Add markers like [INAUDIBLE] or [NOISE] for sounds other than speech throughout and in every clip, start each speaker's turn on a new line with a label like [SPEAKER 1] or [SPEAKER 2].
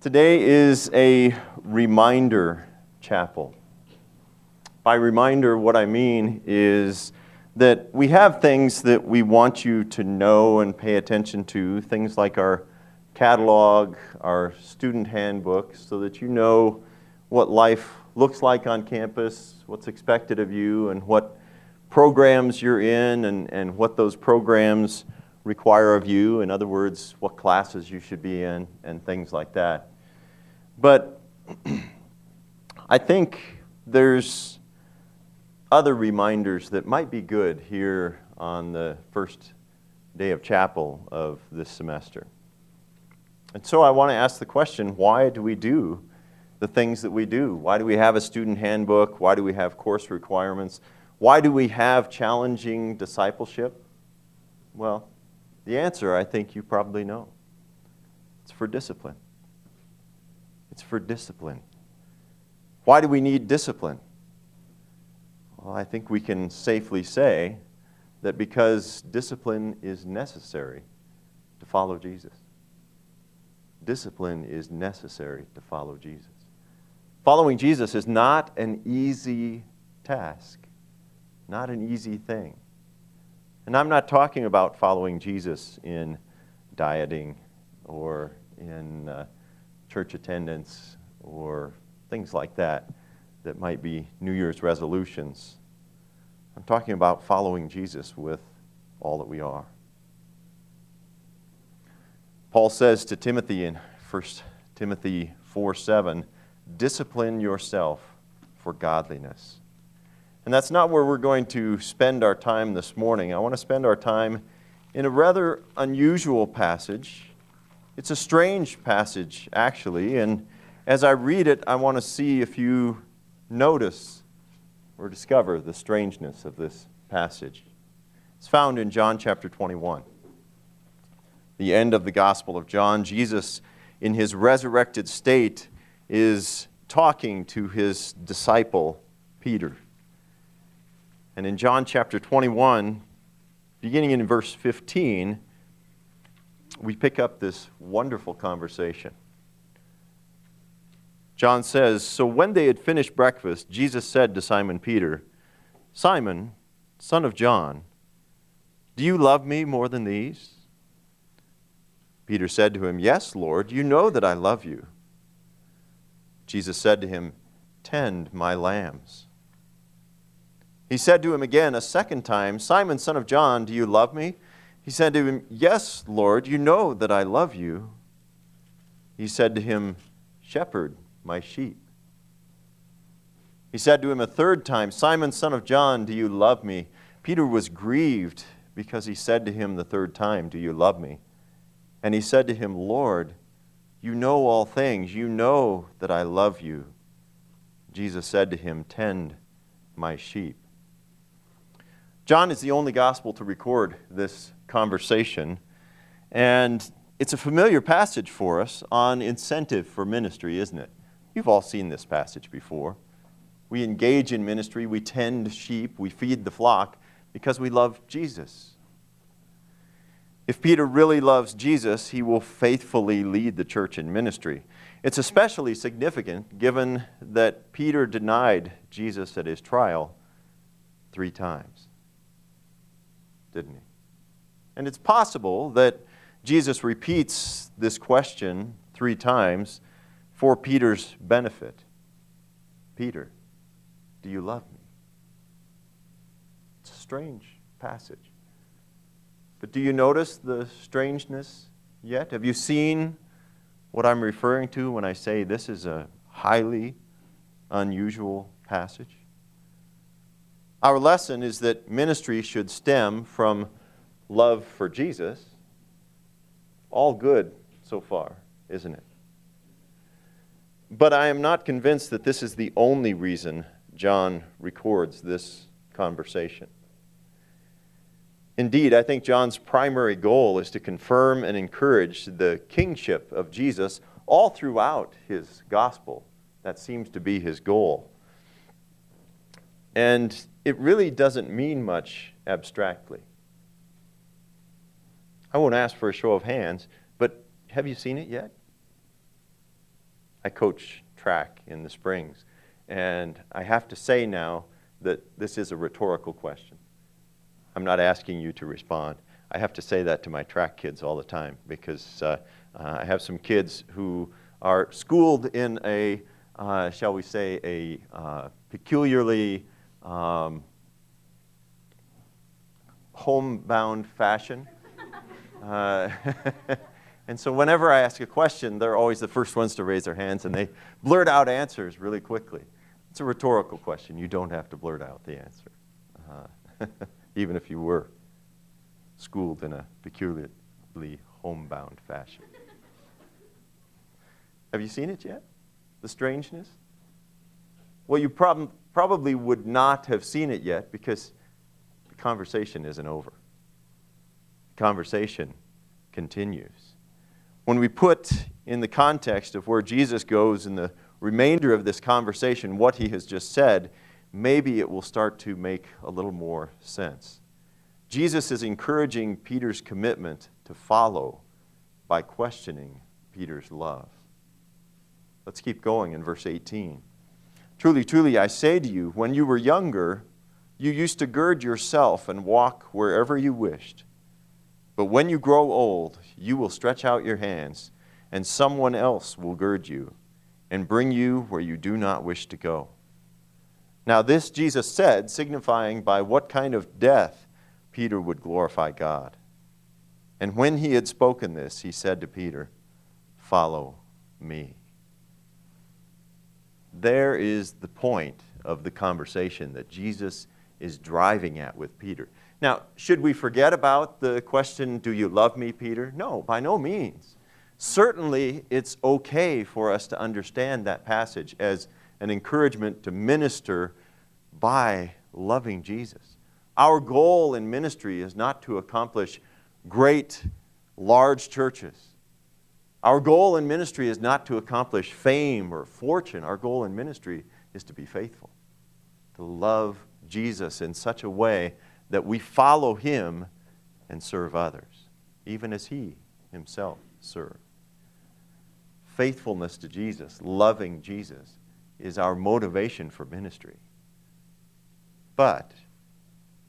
[SPEAKER 1] Today is a reminder chapel. By reminder, what I mean is that we have things that we want you to know and pay attention to, things like our catalog, our student handbook, so that you know what life looks like on campus, what's expected of you, and what programs you're in, and, and what those programs require of you. In other words, what classes you should be in, and things like that. But [CLEARS THROAT] I think there's other reminders that might be good here on the first day of chapel of this semester. And so I want to ask the question why do we do the things that we do? Why do we have a student handbook? Why do we have course requirements? Why do we have challenging discipleship? Well, the answer I think you probably know it's for discipline. It's for discipline. Why do we need discipline? Well, I think we can safely say that because discipline is necessary to follow Jesus. Discipline is necessary to follow Jesus. Following Jesus is not an easy task, not an easy thing. And I'm not talking about following Jesus in dieting or in uh, church attendance or things like that that might be New Year's resolutions. I'm talking about following Jesus with all that we are. Paul says to Timothy in 1 Timothy 4 7, discipline yourself for godliness. And that's not where we're going to spend our time this morning. I want to spend our time in a rather unusual passage it's a strange passage, actually, and as I read it, I want to see if you notice or discover the strangeness of this passage. It's found in John chapter 21. The end of the Gospel of John, Jesus, in his resurrected state, is talking to his disciple, Peter. And in John chapter 21, beginning in verse 15, we pick up this wonderful conversation. John says So when they had finished breakfast, Jesus said to Simon Peter, Simon, son of John, do you love me more than these? Peter said to him, Yes, Lord, you know that I love you. Jesus said to him, Tend my lambs. He said to him again a second time, Simon, son of John, do you love me? He said to him, Yes, Lord, you know that I love you. He said to him, Shepherd my sheep. He said to him a third time, Simon, son of John, do you love me? Peter was grieved because he said to him the third time, Do you love me? And he said to him, Lord, you know all things. You know that I love you. Jesus said to him, Tend my sheep. John is the only gospel to record this conversation. And it's a familiar passage for us on incentive for ministry, isn't it? You've all seen this passage before. We engage in ministry, we tend sheep, we feed the flock because we love Jesus. If Peter really loves Jesus, he will faithfully lead the church in ministry. It's especially significant given that Peter denied Jesus at his trial three times. Didn't he? And it's possible that Jesus repeats this question three times for Peter's benefit. Peter, do you love me? It's a strange passage. But do you notice the strangeness yet? Have you seen what I'm referring to when I say this is a highly unusual passage? Our lesson is that ministry should stem from love for Jesus, all good so far, isn't it? But I am not convinced that this is the only reason John records this conversation. Indeed, I think John's primary goal is to confirm and encourage the kingship of Jesus all throughout his gospel. That seems to be his goal. And it really doesn't mean much abstractly. I won't ask for a show of hands, but have you seen it yet? I coach track in the Springs. And I have to say now that this is a rhetorical question. I'm not asking you to respond. I have to say that to my track kids all the time because uh, uh, I have some kids who are schooled in a, uh, shall we say, a uh, peculiarly um, homebound fashion. [LAUGHS] Uh, [LAUGHS] and so whenever I ask a question, they're always the first ones to raise their hands and they blurt out answers really quickly. It's a rhetorical question. You don't have to blurt out the answer, uh, [LAUGHS] even if you were schooled in a peculiarly homebound fashion. Have you seen it yet? The strangeness? Well, you prob- probably would not have seen it yet because the conversation isn't over. The conversation continues. When we put in the context of where Jesus goes in the remainder of this conversation, what he has just said, maybe it will start to make a little more sense. Jesus is encouraging Peter's commitment to follow by questioning Peter's love. Let's keep going in verse 18. Truly, truly, I say to you, when you were younger, you used to gird yourself and walk wherever you wished. But when you grow old, you will stretch out your hands, and someone else will gird you and bring you where you do not wish to go. Now, this Jesus said, signifying by what kind of death Peter would glorify God. And when he had spoken this, he said to Peter, Follow me. There is the point of the conversation that Jesus is driving at with Peter. Now, should we forget about the question, Do you love me, Peter? No, by no means. Certainly, it's okay for us to understand that passage as an encouragement to minister by loving Jesus. Our goal in ministry is not to accomplish great, large churches. Our goal in ministry is not to accomplish fame or fortune. Our goal in ministry is to be faithful, to love Jesus in such a way that we follow him and serve others, even as he himself served. Faithfulness to Jesus, loving Jesus, is our motivation for ministry. But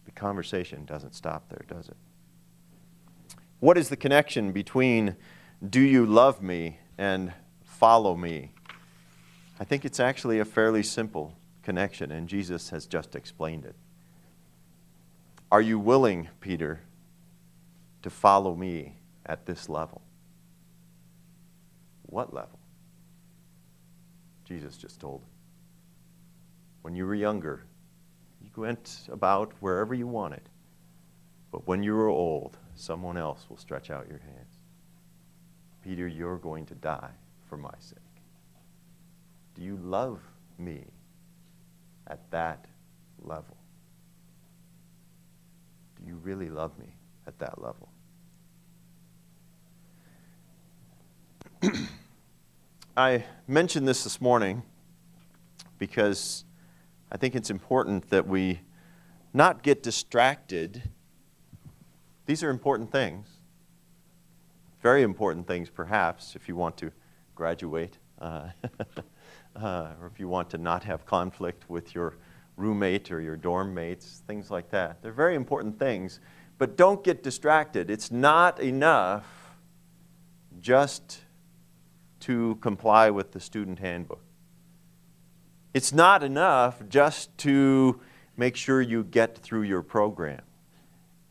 [SPEAKER 1] the conversation doesn't stop there, does it? What is the connection between do you love me and follow me? I think it's actually a fairly simple connection, and Jesus has just explained it. Are you willing, Peter, to follow me at this level? What level? Jesus just told. When you were younger, you went about wherever you wanted. But when you are old, someone else will stretch out your hands. Peter, you're going to die for my sake. Do you love me at that level? Do you really love me at that level? [CLEARS THROAT] I mentioned this this morning because I think it's important that we not get distracted. These are important things, very important things, perhaps, if you want to graduate uh, [LAUGHS] uh, or if you want to not have conflict with your roommate or your dorm mates, things like that. They're very important things, but don't get distracted. It's not enough just to comply with the student handbook. It's not enough just to make sure you get through your program.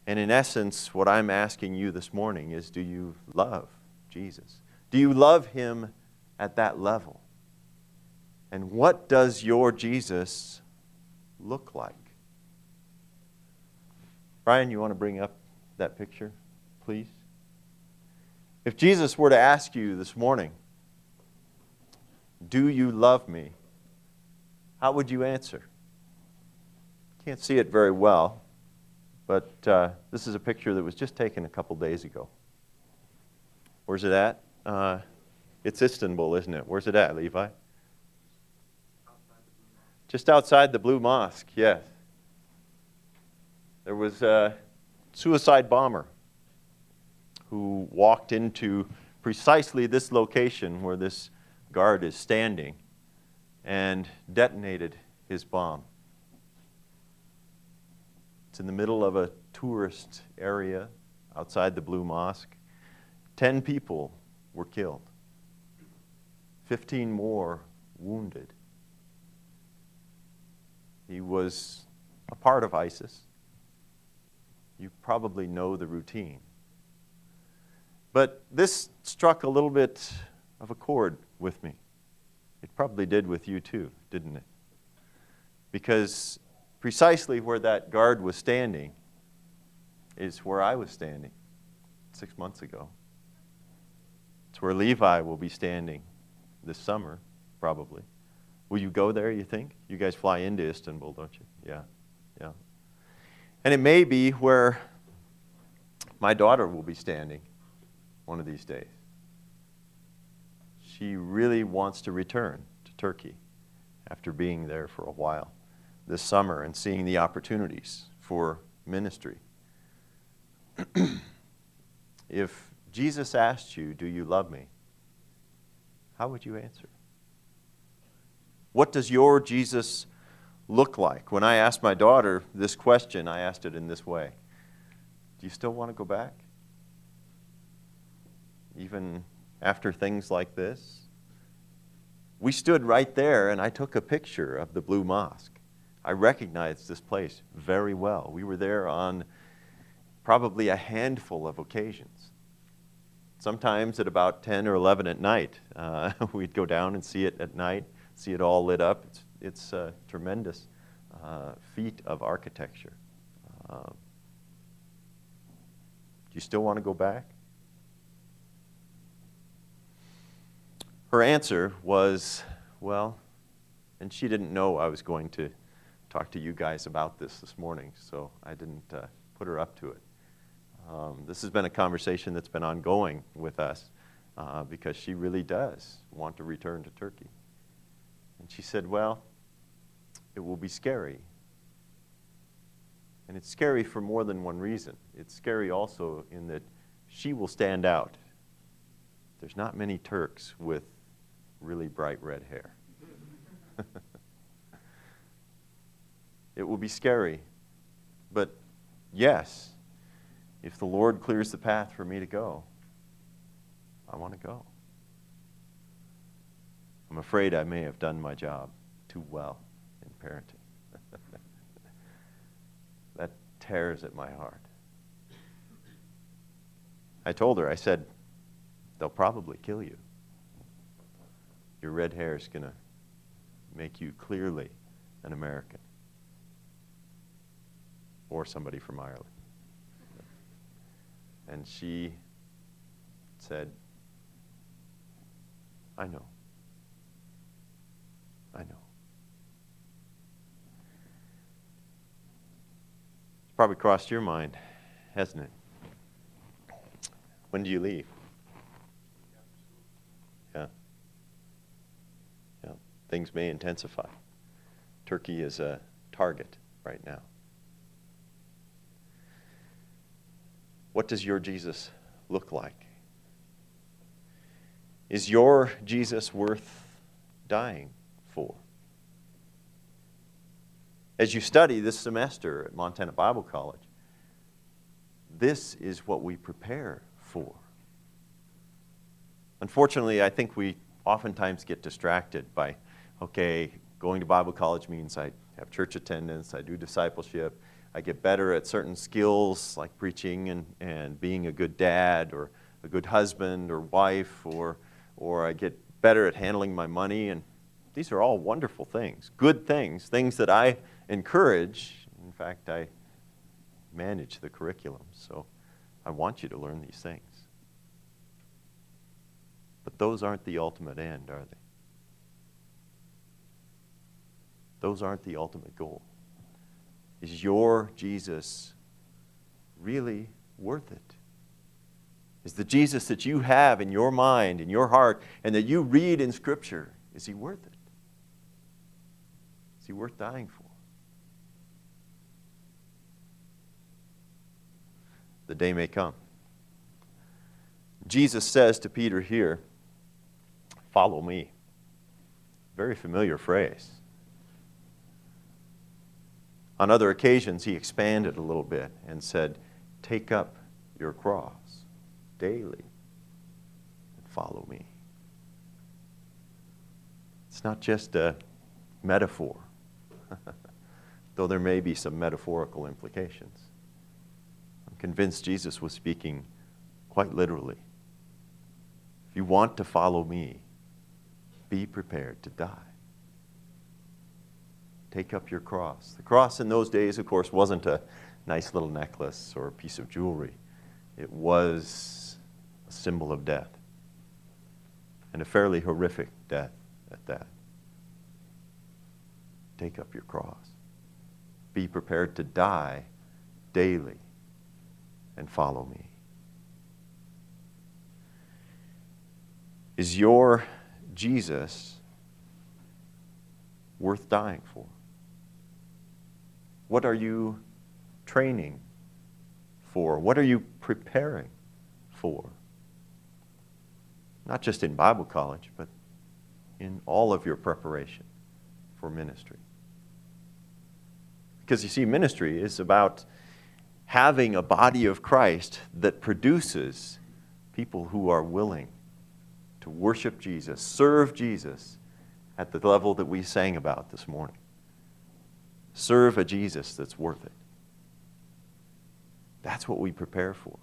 [SPEAKER 1] And in essence, what I'm asking you this morning is do you love Jesus? Do you love him at that level? And what does your Jesus look like? Brian, you want to bring up that picture, please? If Jesus were to ask you this morning, Do you love me? How would you answer? Can't see it very well, but uh, this is a picture that was just taken a couple days ago. Where's it at? Uh, it's Istanbul, isn't it? Where's it at, Levi? Just outside the Blue Mosque, yes. There was a suicide bomber who walked into precisely this location where this guard is standing and detonated his bomb. It's in the middle of a tourist area outside the Blue Mosque. Ten people were killed, 15 more wounded. He was a part of ISIS. You probably know the routine. But this struck a little bit of a chord with me. It probably did with you too, didn't it? Because precisely where that guard was standing is where I was standing six months ago. It's where Levi will be standing this summer, probably. Will you go there, you think? You guys fly into Istanbul, don't you? Yeah, yeah. And it may be where my daughter will be standing one of these days. She really wants to return to Turkey after being there for a while this summer and seeing the opportunities for ministry. [CLEARS THROAT] if Jesus asked you, Do you love me? how would you answer? What does your Jesus look like? When I asked my daughter this question, I asked it in this way Do you still want to go back? Even after things like this? We stood right there, and I took a picture of the Blue Mosque. I recognized this place very well. We were there on probably a handful of occasions. Sometimes at about 10 or 11 at night, uh, [LAUGHS] we'd go down and see it at night, see it all lit up. It's, it's a tremendous uh, feat of architecture. Uh, do you still want to go back? Her answer was, well, and she didn't know I was going to talk to you guys about this this morning, so I didn't uh, put her up to it. Um, this has been a conversation that's been ongoing with us uh, because she really does want to return to Turkey. And she said, Well, it will be scary. And it's scary for more than one reason. It's scary also in that she will stand out. There's not many Turks with really bright red hair. It will be scary. But yes, if the Lord clears the path for me to go, I want to go. I'm afraid I may have done my job too well in parenting. [LAUGHS] that tears at my heart. I told her, I said, they'll probably kill you. Your red hair is going to make you clearly an American or somebody from Ireland. And she said, I know. I know. It's probably crossed your mind, hasn't it? When do you leave? Yeah. Yeah. Things may intensify. Turkey is a target right now. What does your Jesus look like? Is your Jesus worth dying for? As you study this semester at Montana Bible College, this is what we prepare for. Unfortunately, I think we oftentimes get distracted by, okay, going to Bible college means I have church attendance, I do discipleship, I get better at certain skills like preaching and, and being a good dad or a good husband or wife, or, or I get better at handling my money. And these are all wonderful things, good things, things that I encourage. In fact, I manage the curriculum, so I want you to learn these things. But those aren't the ultimate end, are they? Those aren't the ultimate goal. Is your Jesus really worth it? Is the Jesus that you have in your mind, in your heart, and that you read in Scripture, is he worth it? Is he worth dying for? The day may come. Jesus says to Peter here, Follow me. Very familiar phrase. On other occasions, he expanded a little bit and said, Take up your cross daily and follow me. It's not just a metaphor, [LAUGHS] though there may be some metaphorical implications. I'm convinced Jesus was speaking quite literally. If you want to follow me, be prepared to die. Take up your cross. The cross in those days, of course, wasn't a nice little necklace or a piece of jewelry, it was a symbol of death, and a fairly horrific death at that. Take up your cross. Be prepared to die daily and follow me. Is your Jesus worth dying for? What are you training for? What are you preparing for? Not just in Bible college, but in all of your preparation for ministry. Because you see, ministry is about having a body of Christ that produces people who are willing to worship Jesus, serve Jesus at the level that we sang about this morning. Serve a Jesus that's worth it. That's what we prepare for.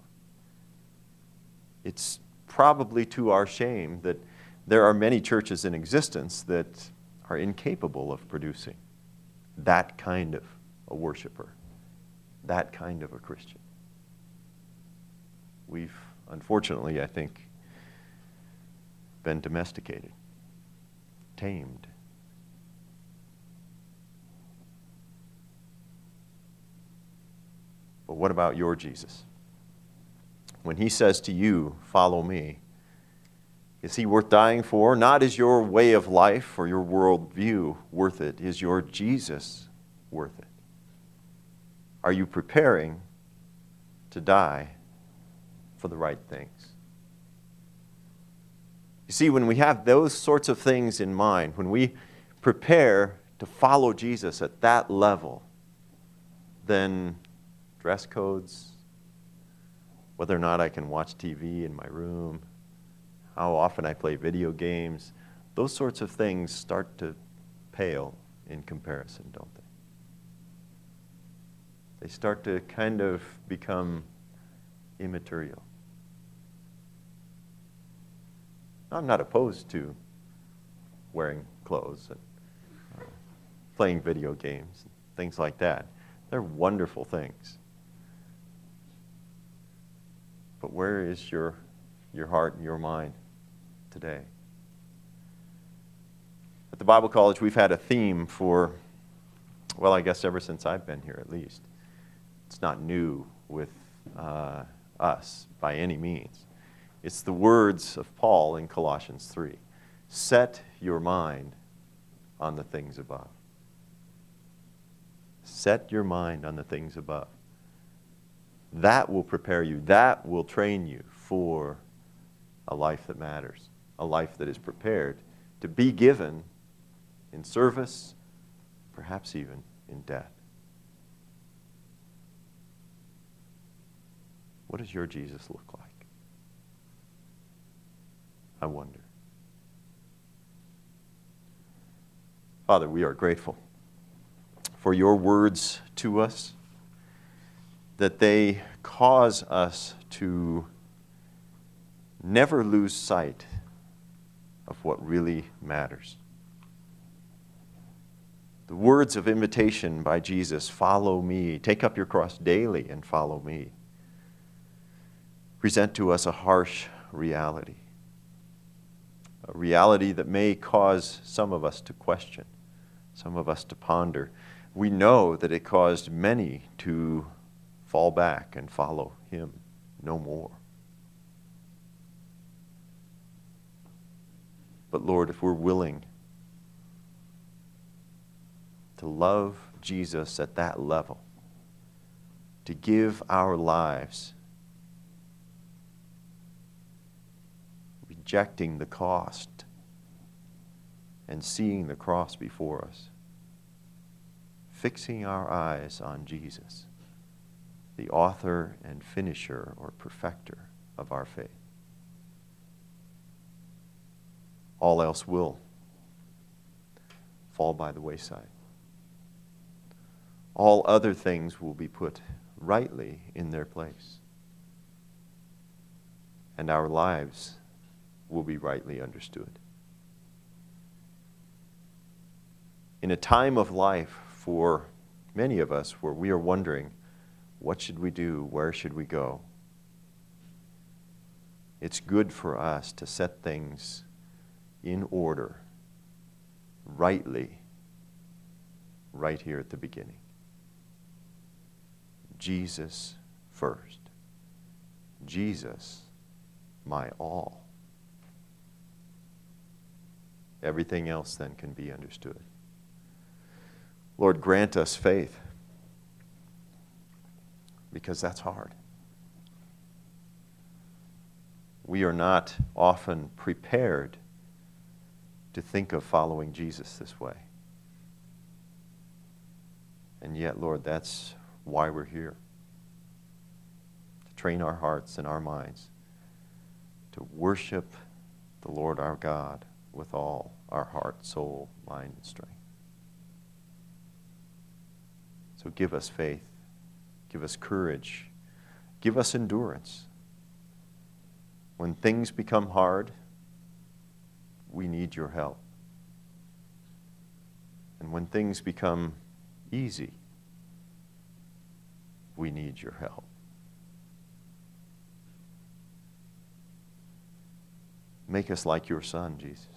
[SPEAKER 1] It's probably to our shame that there are many churches in existence that are incapable of producing that kind of a worshiper, that kind of a Christian. We've, unfortunately, I think, been domesticated, tamed. But what about your Jesus? When he says to you, Follow me, is he worth dying for? Not is your way of life or your worldview worth it. Is your Jesus worth it? Are you preparing to die for the right things? You see, when we have those sorts of things in mind, when we prepare to follow Jesus at that level, then dress codes, whether or not I can watch TV in my room, how often I play video games, those sorts of things start to pale in comparison, don't they? They start to kind of become immaterial. I'm not opposed to wearing clothes and uh, playing video games, and things like that. They're wonderful things. But where is your, your heart and your mind? today. At the Bible College, we've had a theme for, well, I guess ever since I've been here at least. It's not new with uh, us by any means. It's the words of Paul in Colossians 3 Set your mind on the things above. Set your mind on the things above. That will prepare you, that will train you for a life that matters a life that is prepared to be given in service, perhaps even in death. What does your Jesus look like? I wonder. Father, we are grateful for your words to us, that they cause us to never lose sight of what really matters. The words of invitation by Jesus follow me, take up your cross daily and follow me present to us a harsh reality. A reality that may cause some of us to question, some of us to ponder. We know that it caused many to fall back and follow him no more. But Lord, if we're willing to love Jesus at that level, to give our lives, rejecting the cost, and seeing the cross before us, fixing our eyes on Jesus, the author and finisher or perfecter of our faith. All else will fall by the wayside. All other things will be put rightly in their place. And our lives will be rightly understood. In a time of life for many of us where we are wondering, what should we do? Where should we go? It's good for us to set things in order, rightly, right here at the beginning. Jesus first. Jesus, my all. Everything else then can be understood. Lord, grant us faith because that's hard. We are not often prepared to think of following Jesus this way. And yet, Lord, that's why we're here. To train our hearts and our minds to worship the Lord our God with all our heart, soul, mind, and strength. So give us faith, give us courage, give us endurance. When things become hard, we need your help. And when things become easy, we need your help. Make us like your Son, Jesus,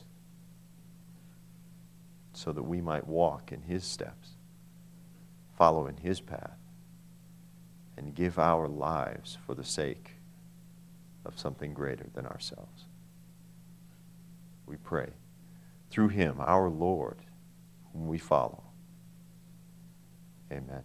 [SPEAKER 1] so that we might walk in his steps, follow in his path, and give our lives for the sake of something greater than ourselves. We pray through him, our Lord, whom we follow. Amen.